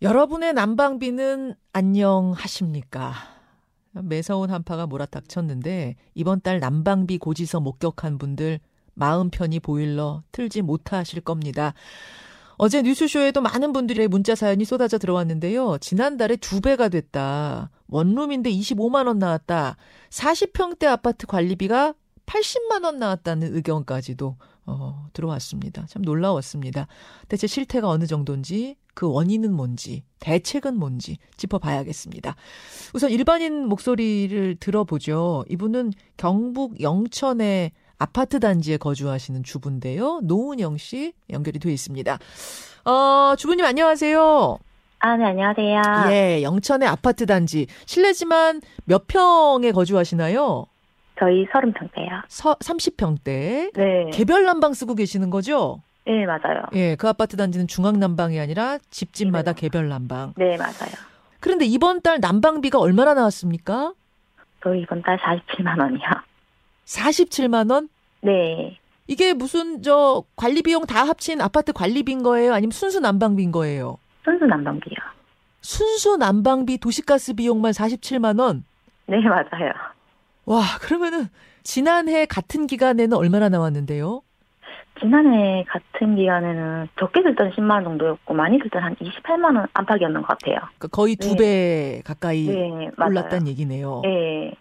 여러분의 난방비는 안녕하십니까? 매서운 한파가 몰아닥쳤는데 이번 달 난방비 고지서 목격한 분들 마음 편히 보일러 틀지 못하실 겁니다. 어제 뉴스쇼에도 많은 분들의 문자 사연이 쏟아져 들어왔는데요. 지난달에 두 배가 됐다. 원룸인데 25만 원 나왔다. 40평대 아파트 관리비가 80만 원 나왔다는 의견까지도 어, 들어왔습니다. 참 놀라웠습니다. 대체 실태가 어느 정도인지, 그 원인은 뭔지, 대책은 뭔지 짚어봐야겠습니다. 우선 일반인 목소리를 들어보죠. 이분은 경북 영천의 아파트 단지에 거주하시는 주부인데요. 노은영 씨 연결이 되어 있습니다. 어, 주부님 안녕하세요. 아, 네, 안녕하세요. 예, 영천의 아파트 단지. 실례지만 몇 평에 거주하시나요? 저희 30평대요. 서, 30평대. 네. 개별 난방 쓰고 계시는 거죠? 네, 맞아요. 예, 그 아파트 단지는 중앙 난방이 아니라 집집마다 개별 난방. 네, 맞아요. 그런데 이번 달 난방비가 얼마나 나왔습니까? 저희 이번 달 47만 원이요. 47만 원? 네. 이게 무슨 저 관리 비용 다 합친 아파트 관리비인 거예요? 아니면 순수 난방비인 거예요? 순수 난방비요. 순수 난방비 도시가스 비용만 47만 원? 네, 맞아요. 와, 그러면은 지난해 같은 기간에는 얼마나 나왔는데요? 지난해 같은 기간에는 적게 들 때는 10만 원 정도였고 많이 들 때는 한 28만 원 안팎이었는 것 같아요. 그러니까 거의 두배 가까이 네. 올랐다는 얘기네요. 네.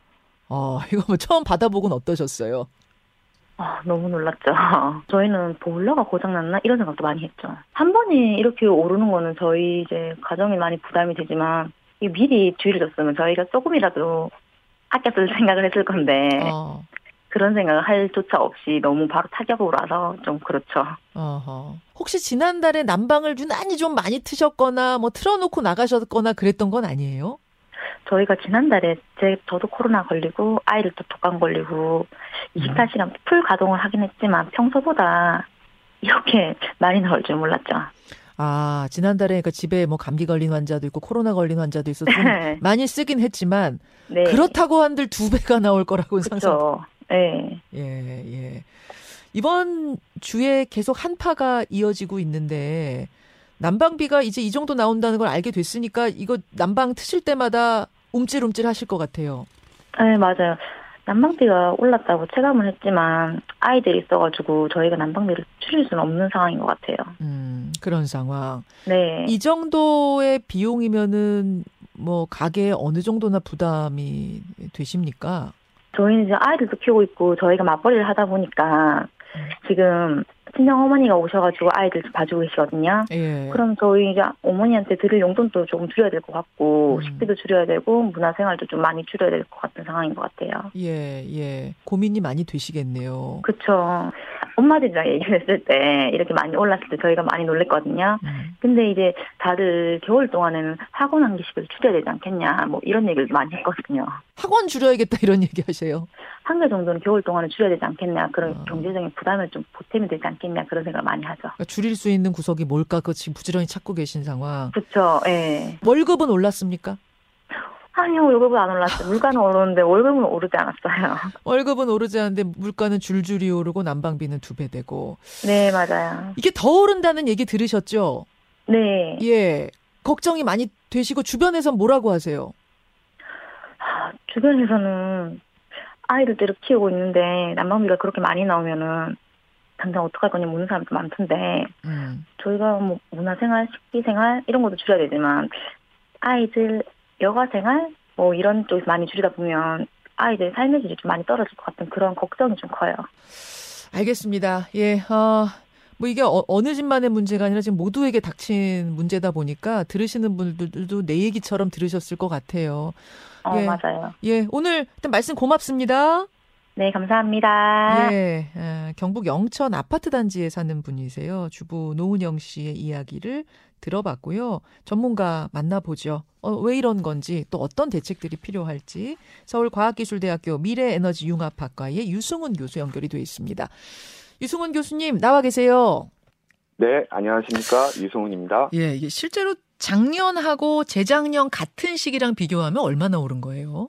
어, 이거 뭐 처음 받아보곤 어떠셨어요? 아, 너무 놀랐죠. 저희는 보일러가 고장났나? 이런 생각도 많이 했죠. 한 번에 이렇게 오르는 거는 저희 이제 가정에 많이 부담이 되지만, 이 미리 주의를 줬으면 저희가 조금이라도 아껴 쓸 생각을 했을 건데, 어, 그런 생각을 할 조차 없이 너무 바로 타격으로 와서 좀 그렇죠. 어허. 혹시 지난달에 난방을 유난히 좀 많이 트셨거나 뭐 틀어놓고 나가셨거나 그랬던 건 아니에요? 저희가 지난달에 제 저도 코로나 걸리고 아이들도 독감 걸리고 24시간 풀 가동을 하긴 했지만 평소보다 이렇게 많이 나올 줄 몰랐죠. 아, 지난달에 그러니까 집에 뭐 감기 걸린 환자도 있고 코로나 걸린 환자도 있어서 좀 많이 쓰긴 했지만 네. 그렇다고 한들 두 배가 나올 거라고는 상상. 네. 예, 예. 이번 주에 계속 한파가 이어지고 있는데 난방비가 이제 이 정도 나온다는 걸 알게 됐으니까 이거 난방 트실 때마다 움찔움찔 하실 것 같아요. 네, 맞아요. 난방비가 올랐다고 체감을 했지만 아이들이 있어가지고 저희가 난방비를 줄일 수는 없는 상황인 것 같아요. 음, 그런 상황. 네. 이 정도의 비용이면은 뭐 가게에 어느 정도나 부담이 되십니까? 저희는 이제 아이들도 키우고 있고 저희가 맞벌이를 하다 보니까 지금 친정 어머니가 오셔가지고 아이들 좀 봐주고 계시거든요. 예. 그럼 저희 이제 어머니한테 드릴 용돈도 조금 줄여야 될 것 같고 음. 식비도 줄여야 되고 문화생활도 좀 많이 줄여야 될 것 같은 상황인 것 같아요. 예, 예. 고민이 많이 되시겠네요. 그쵸. 엄마들이랑 얘기를 했을 때 이렇게 많이 올랐을 때 저희가 많이 놀랬거든요. 음. 근데 이제 다들 겨울 동안에는 학원 한 개씩을 줄여야 되지 않겠냐 뭐 이런 얘기를 많이 했거든요. 학원 줄여야겠다 이런 얘기 하세요. 한 개 정도는 겨울 동안에 줄여야 되지 않겠냐 그런 아. 경제적인 부담을 좀 보탬이 되지 않겠냐 그런 생각을 많이 하죠. 그러니까 줄일 수 있는 구석이 뭘까? 그 지금 부지런히 찾고 계신 상황. 그쵸. 예. 월급은 올랐습니까? 아니요 월급은 안 올랐어요. 물가는 오르는데 월급은 오르지 않았어요. 월급은 오르지 않는데 물가는 줄줄이 오르고 난방비는 두 배 되고 네 맞아요. 이게 더 오른다는 얘기 들으셨죠? 네. 예. 걱정이 많이 되시고 주변에서 뭐라고 하세요? 하, 주변에서는 아이들 때로 키우고 있는데 난방비가 그렇게 많이 나오면은 당장 어떡할 거냐 묻는 사람도 많던데 음. 저희가 뭐 문화생활, 식비생활 이런 것도 줄여야 되지만 아이들 여가생활 뭐 이런 쪽에서 많이 줄이다 보면 아이들 삶의 질이 좀 많이 떨어질 것 같은 그런 걱정이 좀 커요. 알겠습니다. 예. 어, 뭐 이게 어, 어느 집만의 문제가 아니라 지금 모두에게 닥친 문제다 보니까 들으시는 분들도 내 얘기처럼 들으셨을 것 같아요. 어 예. 맞아요. 예. 오늘 일단 말씀 고맙습니다. 네 감사합니다. 예, 에, 경북 영천 아파트 단지에 사는 분이세요. 주부 노은영 씨의 이야기를 들어봤고요. 전문가 만나보죠. 어, 왜 이런 건지 또 어떤 대책들이 필요할지 서울과학기술대학교 미래에너지융합학과의 유승훈 교수 연결이 되어 있습니다. 유승훈 교수님 나와 계세요. 네, 안녕하십니까. 유승훈입니다. 예, 이게 실제로 작년하고 재작년 같은 시기랑 비교하면 얼마나 오른 거예요?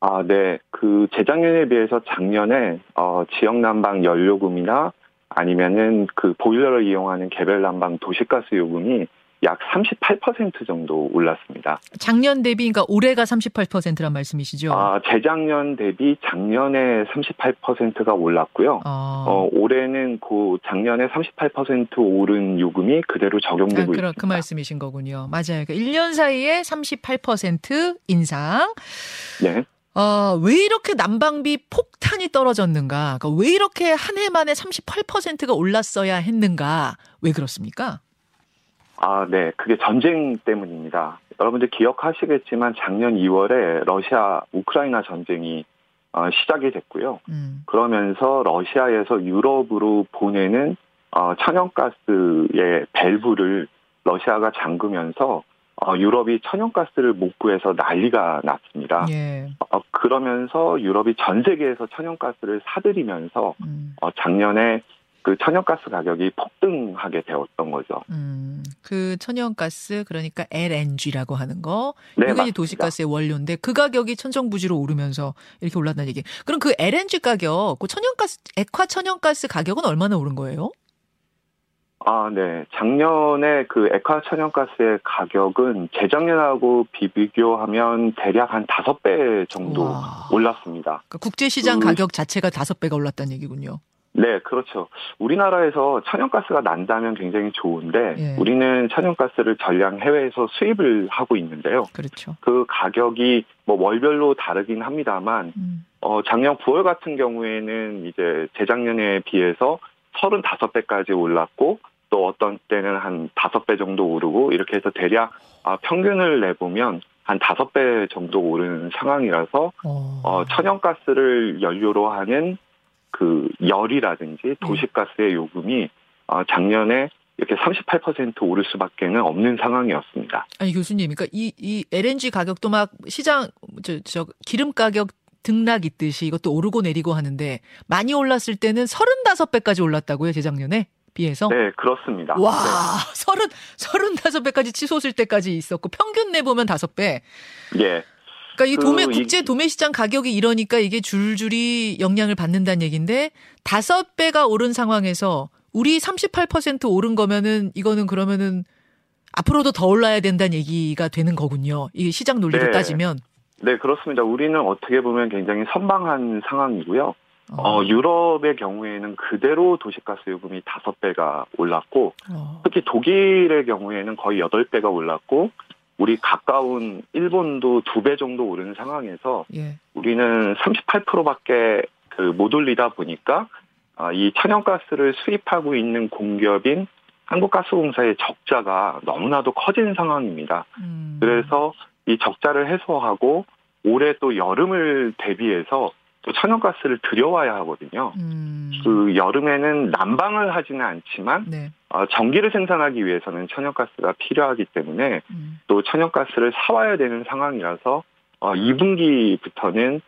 아, 네. 그 재작년에 비해서 작년에 어, 지역 난방 연료금이나 아니면은 그 보일러를 이용하는 개별 난방 도시가스 요금이 약 38% 정도 올랐습니다. 작년 대비 그러니까 올해가 38%란 말씀이시죠? 아, 재작년 대비 작년에 38%가 올랐고요. 어. 어, 올해는 그 작년에 38% 오른 요금이 그대로 적용되고 아, 그, 있습니다. 그 말씀이신 거군요. 맞아요. 그러니까 1년 사이에 38% 인상. 네. 어, 왜 이렇게 난방비 폭탄이 떨어졌는가? 그러니까 왜 이렇게 한 해 만에 38%가 올랐어야 했는가? 왜 그렇습니까? 아, 네. 그게 전쟁 때문입니다. 여러분들 기억하시겠지만 작년 2월에 러시아 우크라이나 전쟁이 어, 시작이 됐고요. 음. 그러면서 러시아에서 유럽으로 보내는 어, 천연가스의 밸브를 러시아가 잠그면서 어, 유럽이 천연가스를 못 구해서 난리가 났습니다. 예. 어, 그러면서 유럽이 전 세계에서 천연가스를 사들이면서 음. 어, 작년에 그 천연가스 가격이 폭등하게 되었던 거죠. 음. 그 천연가스 그러니까 LNG라고 하는 거. 네, 이게. 도시가스의 원료인데 그 가격이 천정부지로 오르면서 이렇게 올랐다는 얘기. 그럼 그 LNG 가격, 그 천연가스 액화 천연가스 가격은 얼마나 오른 거예요? 아, 네. 작년에 그 액화 천연가스의 가격은 재작년하고 비교하면 대략 한 다섯 배 정도 와. 올랐습니다. 그러니까 국제시장 그- 가격 자체가 다섯 배가 올랐다는 얘기군요. 네, 그렇죠. 우리나라에서 천연가스가 난다면 굉장히 좋은데 예. 우리는 천연가스를 전량 해외에서 수입을 하고 있는데요. 그렇죠. 그 가격이 뭐 월별로 다르긴 합니다만 음. 어 작년 9월 같은 경우에는 이제 재작년에 비해서 35배까지 올랐고 또 어떤 때는 한 5배 정도 오르고 이렇게 해서 대략 아, 평균을 내보면 한 5배 정도 오르는 상황이라서 어. 어, 천연가스를 연료로 하는 그 열이라든지 도시가스의 요금이 어, 작년에 이렇게 38% 오를 수밖에는 없는 상황이었습니다. 아니 교수님, 그러니까 이, 이 LNG 가격도 막 시장 저, 저 기름 가격 등락 있듯이 이것도 오르고 내리고 하는데 많이 올랐을 때는 35배까지 올랐다고요 재작년에 비해서. 네, 그렇습니다. 와, 네. 서른 서른다섯 배까지 치솟을 때까지 있었고 평균 내 보면 다섯 배. 예. 그러니까 이그 도매 이- 국제 도매 시장 가격이 이러니까 이게 줄줄이 영향을 받는다는 얘기인데 다섯 배가 오른 상황에서 우리 38% 오른 거면은 이거는 그러면은 앞으로도 더 올라야 된다는 얘기가 되는 거군요. 이게 시장 논리로 네. 따지면. 네, 그렇습니다. 우리는 어떻게 보면 굉장히 선방한 상황이고요. 어, 어, 유럽의 경우에는 그대로 도시가스 요금이 5배가 올랐고, 어. 특히 독일의 경우에는 거의 8배가 올랐고, 우리 가까운 일본도 2배 정도 오른 상황에서 예. 우리는 38%밖에 그 못 올리다 보니까 아, 이 천연가스를 수입하고 있는 공기업인 한국가스공사의 적자가 너무나도 커진 상황입니다. 음. 그래서 이 적자를 해소하고 올해 또 여름을 대비해서 또 천연가스를 들여와야 하거든요. 음. 그 여름에는 난방을 하지는 않지만 네. 어, 전기를 생산하기 위해서는 천연가스가 필요하기 때문에 음. 또 천연가스를 사와야 되는 상황이라서 어, 2분기부터는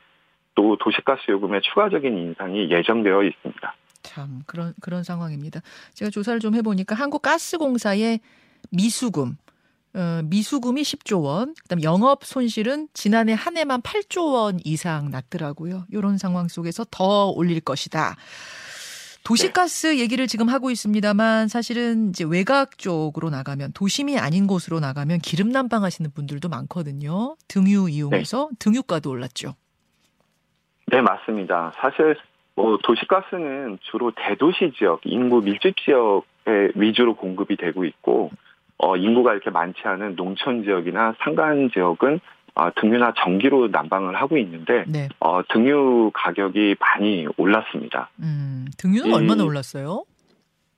또 도시가스 요금의 추가적인 인상이 예정되어 있습니다. 참 그런 그런 상황입니다. 제가 조사를 좀 해보니까 한국가스공사의 미수금 어, 미수금이 10조 원, 그다음 영업 손실은 지난해 한 해만 8조 원 이상 났더라고요. 이런 상황 속에서 더 올릴 것이다. 도시가스 얘기를 지금 하고 있습니다만 사실은 이제 외곽 쪽으로 나가면 도심이 아닌 곳으로 나가면 기름 난방하시는 분들도 많거든요. 등유 이용해서 등유가도 올랐죠. 네, 맞습니다. 사실 뭐 도시가스는 주로 대도시 지역, 인구 밀집 지역에 위주로 공급이 되고 있고 어, 인구가 이렇게 많지 않은 농촌 지역이나 산간 지역은 어, 등유나 전기로 난방을 하고 있는데 네. 어, 등유 가격이 많이 올랐습니다. 음, 등유는 이- 얼마나 올랐어요?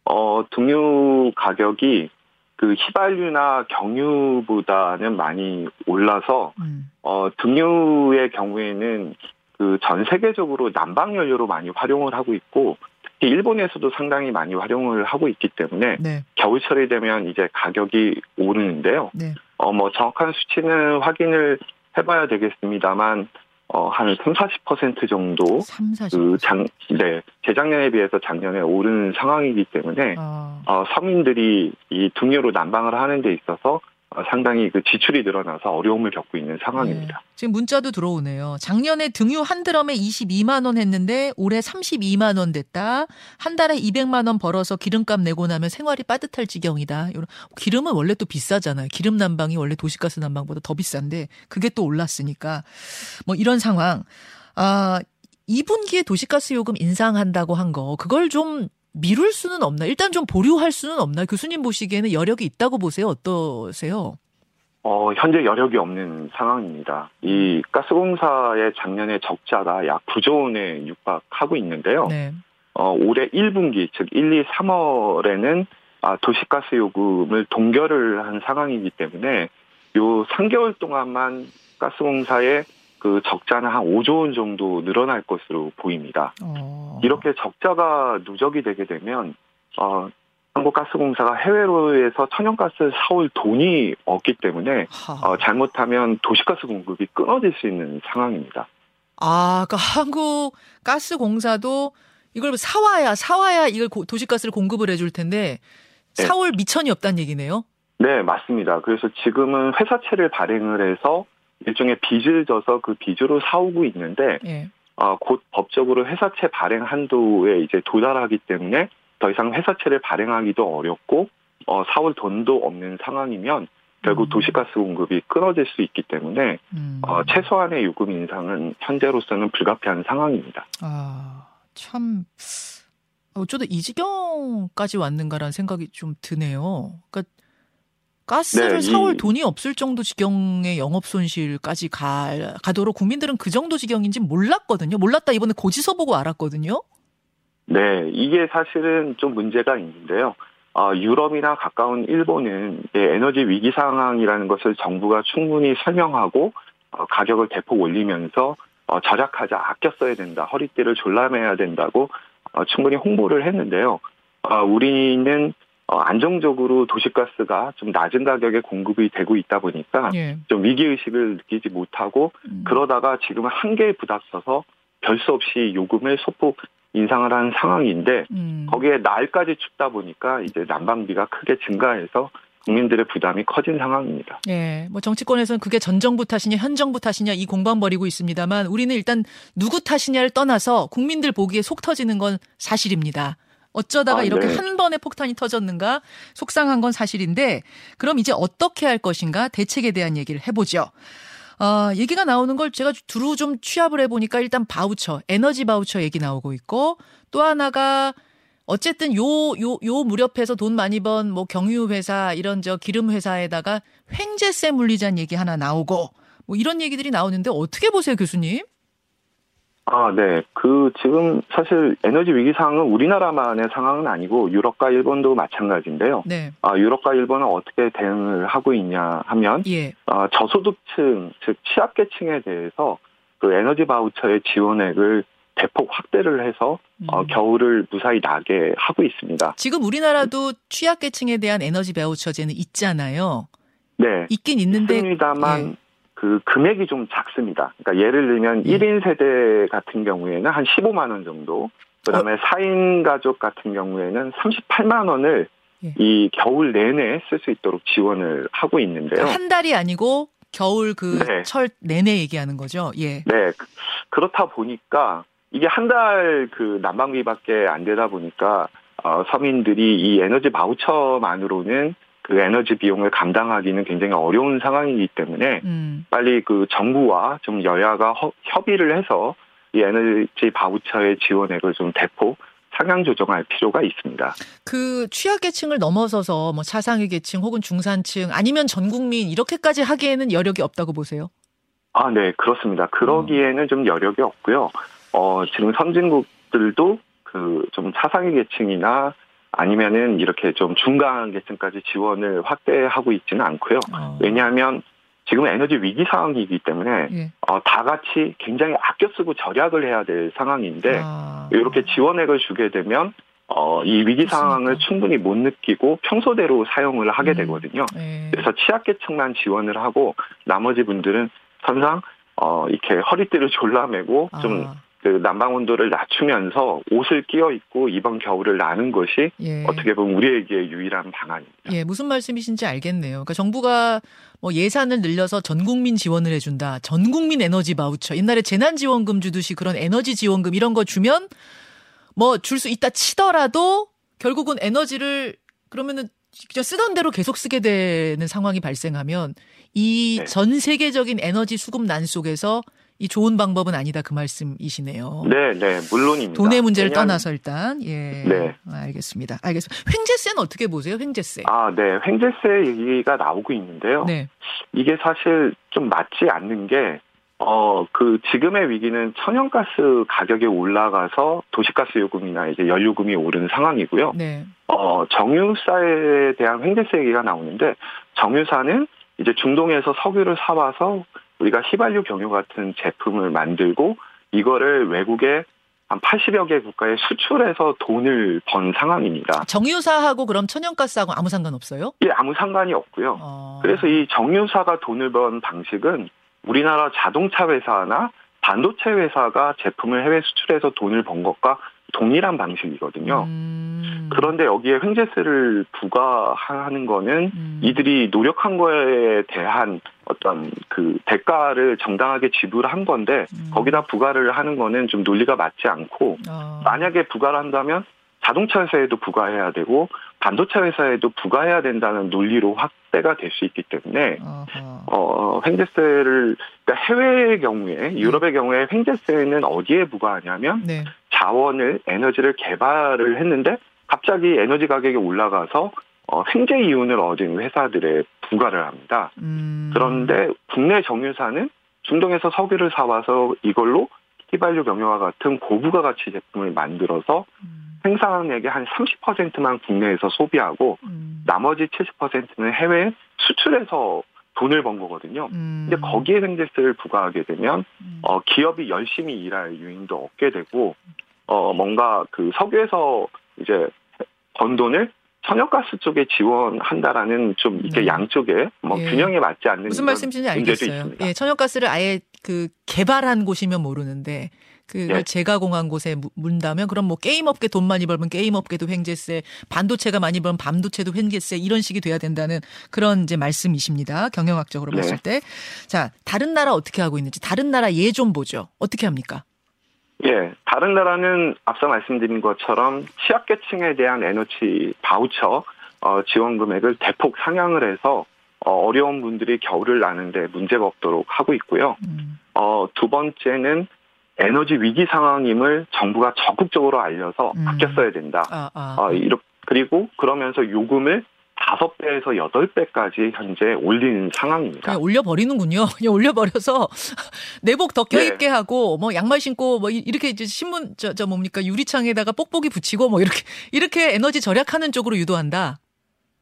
어, 등유 가격이 그 휘발유나 경유보다는 많이 올라서 음. 어, 등유의 경우에는 그 전 세계적으로 난방 연료로 많이 활용을 하고 있고 일본에서도 상당히 많이 활용을 하고 있기 때문에 네. 겨울철이 되면 이제 가격이 오르는데요. 네. 어, 뭐 정확한 수치는 확인을 해봐야 되겠습니다만 어, 한 3, 40% 정도 3, 40. 그 장, 네, 재작년에 비해서 작년에 오른 상황이기 때문에 아, 어, 서민들이 이 등유로 난방을 하는 데 있어서 어, 상당히 그 지출이 늘어나서 어려움을 겪고 있는 상황입니다. 네. 지금 문자도 들어오네요. 작년에 등유 한 드럼에 22만 원 했는데 올해 32만 원 됐다. 한 달에 200만 원 벌어서 기름값 내고 나면 생활이 빠듯할 지경이다. 기름은 원래 또 비싸잖아요. 기름 난방이 원래 도시가스 난방보다 더 비싼데 그게 또 올랐으니까 뭐 이런 상황. 아, 2분기에 도시가스 요금 인상한다고 한 거 그걸 좀 미룰 수는 없나? 일단 좀 보류할 수는 없나? 교수님 보시기에는 여력이 있다고 보세요? 어떠세요? 어, 현재 여력이 없는 상황입니다. 이 가스공사의 작년에 적자가 약 9조 원에 육박하고 있는데요. 네. 어, 올해 1분기, 즉 1, 2, 3월에는 아, 도시가스 요금을 동결을 한 상황이기 때문에 요 3개월 동안만 가스공사의 그 적자는 한 5조 원 정도 늘어날 것으로 보입니다. 어. 이렇게 적자가 누적이 되게 되면 어, 한국가스공사가 해외로에서 천연가스를 사올 돈이 없기 때문에 어, 잘못하면 도시가스 공급이 끊어질 수 있는 상황입니다. 아, 그러니까 한국 가스공사도 이걸 사와야 사와야 이걸 도시가스를 공급을 해줄 텐데 네. 사올 미천이 없다는 얘기네요. 네, 맞습니다. 그래서 지금은 회사채를 발행을 해서 일종의 빚을 져서 그 빚으로 사오고 있는데 예. 어, 곧 법적으로 회사채 발행 한도에 이제 도달하기 때문에 더 이상 회사채를 발행하기도 어렵고 어, 사올 돈도 없는 상황이면 결국 음. 도시가스 공급이 끊어질 수 있기 때문에 음. 어, 최소한의 요금 인상은 현재로서는 불가피한 상황입니다. 아, 참 어쩌다 이 지경까지 왔는가라는 생각이 좀 드네요. 그러니까 가스를 네, 사올 이... 돈이 없을 정도 지경의 영업 손실까지 가, 가도록 국민들은 그 정도 지경인지 몰랐거든요. 몰랐다 이번에 고지서 보고 알았거든요. 네, 이게 사실은 좀 문제가 있는데요. 어, 유럽이나 가까운 일본은 에너지 위기 상황이라는 것을 정부가 충분히 설명하고 어, 가격을 대폭 올리면서 어, 절약하자 아껴 써야 된다 허리띠를 졸라매야 된다고 어, 충분히 홍보를 했는데요. 어, 우리는 어, 안정적으로 도시가스가 좀 낮은 가격에 공급이 되고 있다 보니까 예. 좀 위기 의식을 느끼지 못하고 음. 그러다가 지금은 한계에 부닥쳐서 별수 없이 요금을 소폭 인상을 한 상황인데 음. 거기에 날까지 춥다 보니까 이제 난방비가 크게 증가해서 국민들의 부담이 커진 상황입니다. 예, 뭐 정치권에서는 그게 전 정부 탓이냐 현 정부 탓이냐 이 공방 벌이고 있습니다만 우리는 일단 누구 탓이냐를 떠나서 국민들 보기에 속 터지는 건 사실입니다. 어쩌다가 아, 이렇게 네. 한 번에 폭탄이 터졌는가 속상한 건 사실인데 그럼 이제 어떻게 할 것인가 대책에 대한 얘기를 해보죠. 어, 얘기가 나오는 걸 제가 두루 좀 취합을 해보니까 일단 바우처, 에너지 바우처 얘기 나오고 있고 또 하나가 어쨌든 요, 요, 요 무렵에서 돈 많이 번 뭐 경유회사 이런 저 기름회사에다가 횡재세 물리자는 얘기 하나 나오고 뭐 이런 얘기들이 나오는데 어떻게 보세요 교수님? 아, 네. 그 지금 사실 에너지 위기 상황은 우리나라만의 상황은 아니고 유럽과 일본도 마찬가지인데요. 네. 아, 유럽과 일본은 어떻게 대응을 하고 있냐 하면 예. 아, 저소득층 즉 취약계층에 대해서 그 에너지 바우처의 지원액을 대폭 확대를 해서 어, 음. 어, 겨울을 무사히 나게 하고 있습니다. 지금 우리나라도 취약계층에 대한 에너지 바우처제는 있잖아요. 네. 있긴 있는데 있습니다만 예. 그 금액이 좀 작습니다. 그러니까 예를 들면 예. 1인 세대 같은 경우에는 한 15만 원 정도, 그다음에 어? 4인 가족 같은 경우에는 38만 원을 예. 이 겨울 내내 쓸 수 있도록 지원을 하고 있는데요. 한 달이 아니고 겨울 그철 네. 내내 얘기하는 거죠. 예. 네. 그렇다 보니까 이게 한 달 그 난방비밖에 안 되다 보니까 어, 서민들이 이 에너지 바우처만으로는 그 에너지 비용을 감당하기는 굉장히 어려운 상황이기 때문에 음. 빨리 그 정부와 좀 여야가 허, 협의를 해서 이 에너지 바우처의 지원액을 좀 대폭 상향 조정할 필요가 있습니다. 그 취약계층을 넘어서서 뭐 차상위 계층 혹은 중산층 아니면 전 국민 이렇게까지 하기에는 여력이 없다고 보세요? 아, 네, 그렇습니다. 그러기에는 음. 좀 여력이 없고요. 어, 지금 선진국들도 그 좀 차상위 계층이나 아니면은 이렇게 좀 중간 계층까지 지원을 확대하고 있지는 않고요. 어. 왜냐하면 지금 에너지 위기 상황이기 때문에 예. 어, 다 같이 굉장히 아껴 쓰고 절약을 해야 될 상황인데 아. 이렇게 지원액을 주게 되면 어, 이 위기 상황을 충분히 못 느끼고 평소대로 사용을 하게 음. 되거든요. 예. 그래서 취약계층만 지원을 하고 나머지 분들은 선상 어, 이렇게 허리띠를 졸라매고 좀 아. 그 난방 온도를 낮추면서 옷을 끼워 입고 이번 겨울을 나는 것이 예. 어떻게 보면 우리에게 유일한 방안입니다. 예, 무슨 말씀이신지 알겠네요. 그러니까 정부가 뭐 예산을 늘려서 전 국민 지원을 해준다. 전 국민 에너지 바우처. 옛날에 재난지원금 주듯이 그런 에너지 지원금 이런 거 주면 뭐 줄 수 있다 치더라도 결국은 에너지를 그러면은 그냥 쓰던 대로 계속 쓰게 되는 상황이 발생하면 이 네. 전 세계적인 에너지 수급 난 속에서 이 좋은 방법은 아니다 그 말씀이시네요. 네, 네, 물론입니다. 돈의 문제를 왜냐하면- 떠나서 일단 예. 네. 알겠습니다. 알겠습니다. 횡재세는 어떻게 보세요? 횡재세. 아, 네, 횡재세 얘기가 나오고 있는데요. 네. 이게 사실 좀 맞지 않는 게, 어, 그 지금의 위기는 천연가스 가격이 올라가서 도시가스 요금이나 이제 연료금이 오르는 상황이고요. 네. 어, 정유사에 대한 횡재세 얘기가 나오는데, 정유사는 이제 중동에서 석유를 사와서 우리가 휘발유 경유 같은 제품을 만들고, 이거를 외국에 한 80여 개 국가에 수출해서 돈을 번 상황입니다. 정유사하고 그럼 천연가스하고 아무 상관 없어요? 이게 아무 상관이 없고요. 어. 그래서 이 정유사가 돈을 번 방식은 우리나라 자동차 회사나 반도체 회사가 제품을 해외 수출해서 돈을 번 것과 동일한 방식이거든요. 음. 그런데 여기에 횡재세를 부과하는 거는 음. 이들이 노력한 거에 대한 어떤 그 대가를 정당하게 지불한 건데 음. 거기다 부과를 하는 거는 좀 논리가 맞지 않고 어. 만약에 부과를 한다면 자동차 회사에도 부과해야 되고 반도체 회사에도 부과해야 된다는 논리로 확대가 될 수 있기 때문에 어허. 어 횡재세를 그러니까 해외의 경우에 유럽의 경우에 횡재세는 어디에 부과하냐면 네. 자원을 에너지를 개발을 했는데 갑자기 에너지 가격이 올라가서 어, 횡재 이윤을 얻은 회사들에 부과를 합니다. 음. 그런데 국내 정유사는 중동에서 석유를 사와서 이걸로 휘발유 경유와 같은 고부가 가치 제품을 만들어서 음. 생산액의 한 30%만 국내에서 소비하고 음. 나머지 70%는 해외에 수출해서 돈을 번 거거든요. 음. 근데 거기에 횡재세를 부과하게 되면 음. 어, 기업이 열심히 일할 유인도 얻게 되고 어, 뭔가 그 석유에서 이제 번 돈을 천연가스 쪽에 지원한다라는 좀 이게 네. 양쪽에 뭐 예. 균형에 맞지 않는 무슨 문제도 알겠어요. 있습니다. 예, 천연가스를 아예 그 개발한 곳이면 모르는데 그걸 예. 재가공한 곳에 무- 문다면 그럼 뭐 게임 업계 돈 많이 벌면 게임 업계도 횡재세, 반도체가 많이 벌면 반도체도 횡재세 이런 식이 돼야 된다는 그런 이제 말씀이십니다. 경영학적으로 네. 봤을 때. 자, 다른 나라 어떻게 하고 있는지 다른 나라 예 좀 보죠. 어떻게 합니까? 예, 다른 나라는 앞서 말씀드린 것처럼 취약계층에 대한 에너지 바우처 어, 지원 금액을 대폭 상향을 해서 어, 어려운 분들이 겨울을 나는데 문제가 없도록 하고 있고요. 음. 어, 두 번째는 에너지 위기 상황임을 정부가 적극적으로 알려서 음. 아껴 써야 된다. 아, 아. 어, 이렇- 그리고 그러면서 요금을 다섯 배에서 여덟 배까지 현재 올리는 상황입니다. 올려버리는군요. 그냥 올려버려서 내복 더 껴입게 네. 하고 뭐 양말 신고 뭐 이- 이렇게 이제 신문 저, 저 뭡니까 유리창에다가 뽁뽁이 붙이고 뭐 이렇게 이렇게 에너지 절약하는 쪽으로 유도한다.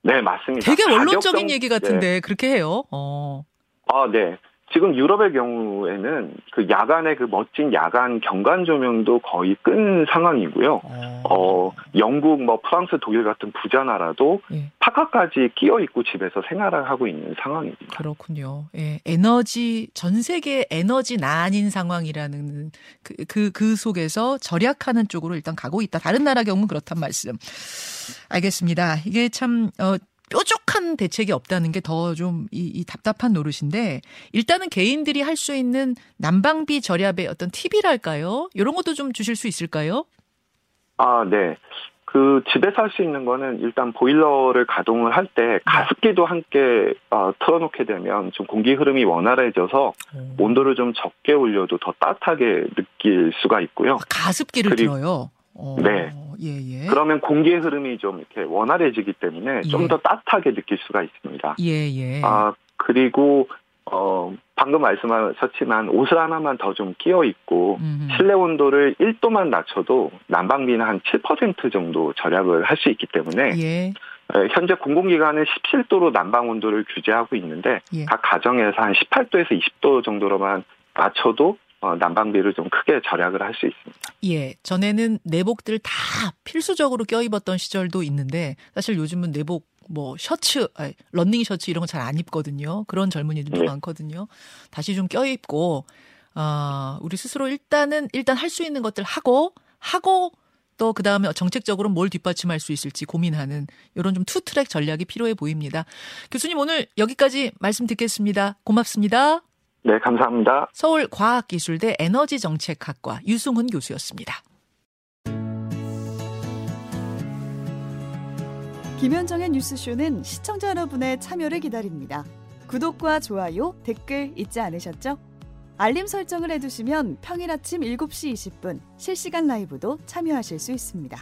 네, 맞습니다. 되게 원론적인 가격성- 얘기 네. 같은데 그렇게 해요. 어. 아, 네. 지금 유럽의 경우에는 그 야간에 그 멋진 야간 경관 조명도 거의 끈 상황이고요. 어, 영국, 뭐 프랑스, 독일 같은 부자 나라도 예. 파카까지 끼어 있고 집에서 생활을 하고 있는 상황입니다. 그렇군요. 예, 에너지 전 세계 에너지 난인 상황이라는 그그그 속에서 절약하는 쪽으로 일단 가고 있다. 다른 나라 경우는 그렇단 말씀. 알겠습니다. 이게 참 어, 뾰족한 대책이 없다는 게 더 좀 이 이 답답한 노릇인데 일단은 개인들이 할 수 있는 난방비 절약의 어떤 팁이랄까요? 이런 것도 좀 주실 수 있을까요? 아, 네. 그 집에서 할 수 있는 거는 일단 보일러를 가동을 할 때 가습기도 함께 어, 틀어놓게 되면 좀 공기 흐름이 원활해져서 온도를 좀 적게 올려도 더 따뜻하게 느낄 수가 있고요. 가습기를 그리고- 들어요. 어, 네. 예, 예. 그러면 공기의 흐름이 좀 이렇게 원활해지기 때문에 예. 좀더 따뜻하게 느낄 수가 있습니다. 예, 예. 아, 그리고, 어, 방금 말씀하셨지만 옷을 하나만 더 좀 끼어 입고 음흠. 실내 온도를 1도만 낮춰도 난방비는 한 7% 정도 절약을 할 수 있기 때문에 예. 에, 현재 공공기관은 17도로 난방 온도를 규제하고 있는데 예. 각 가정에서 한 18도에서 20도 정도로만 낮춰도 어, 난방비를 좀 크게 절약을 할 수 있습니다. 예, 전에는 내복들 다 필수적으로 껴입었던 시절도 있는데 사실 요즘은 내복 뭐 셔츠, 아니, 런닝 셔츠 이런 거 잘 안 입거든요. 그런 젊은이들도 네. 많거든요. 다시 좀 껴입고 아, 우리 스스로 일단은 일단 할 수 있는 것들 하고 하고 또 그 다음에 정책적으로 뭘 뒷받침할 수 있을지 고민하는 이런 좀 투트랙 전략이 필요해 보입니다. 교수님 오늘 여기까지 말씀 듣겠습니다. 고맙습니다. 네, 감사합니다. 서울과학기술대 에너지정책학과 유승훈 교수였습니다. 김현정의 뉴스쇼는 시청자 여러분의 참여를 기다립니다. 구독과 좋아요, 댓글 잊지 않으셨죠? 알림 설정을 해두시면 평일 아침 7시 20분 실시간 라이브도 참여하실 수 있습니다.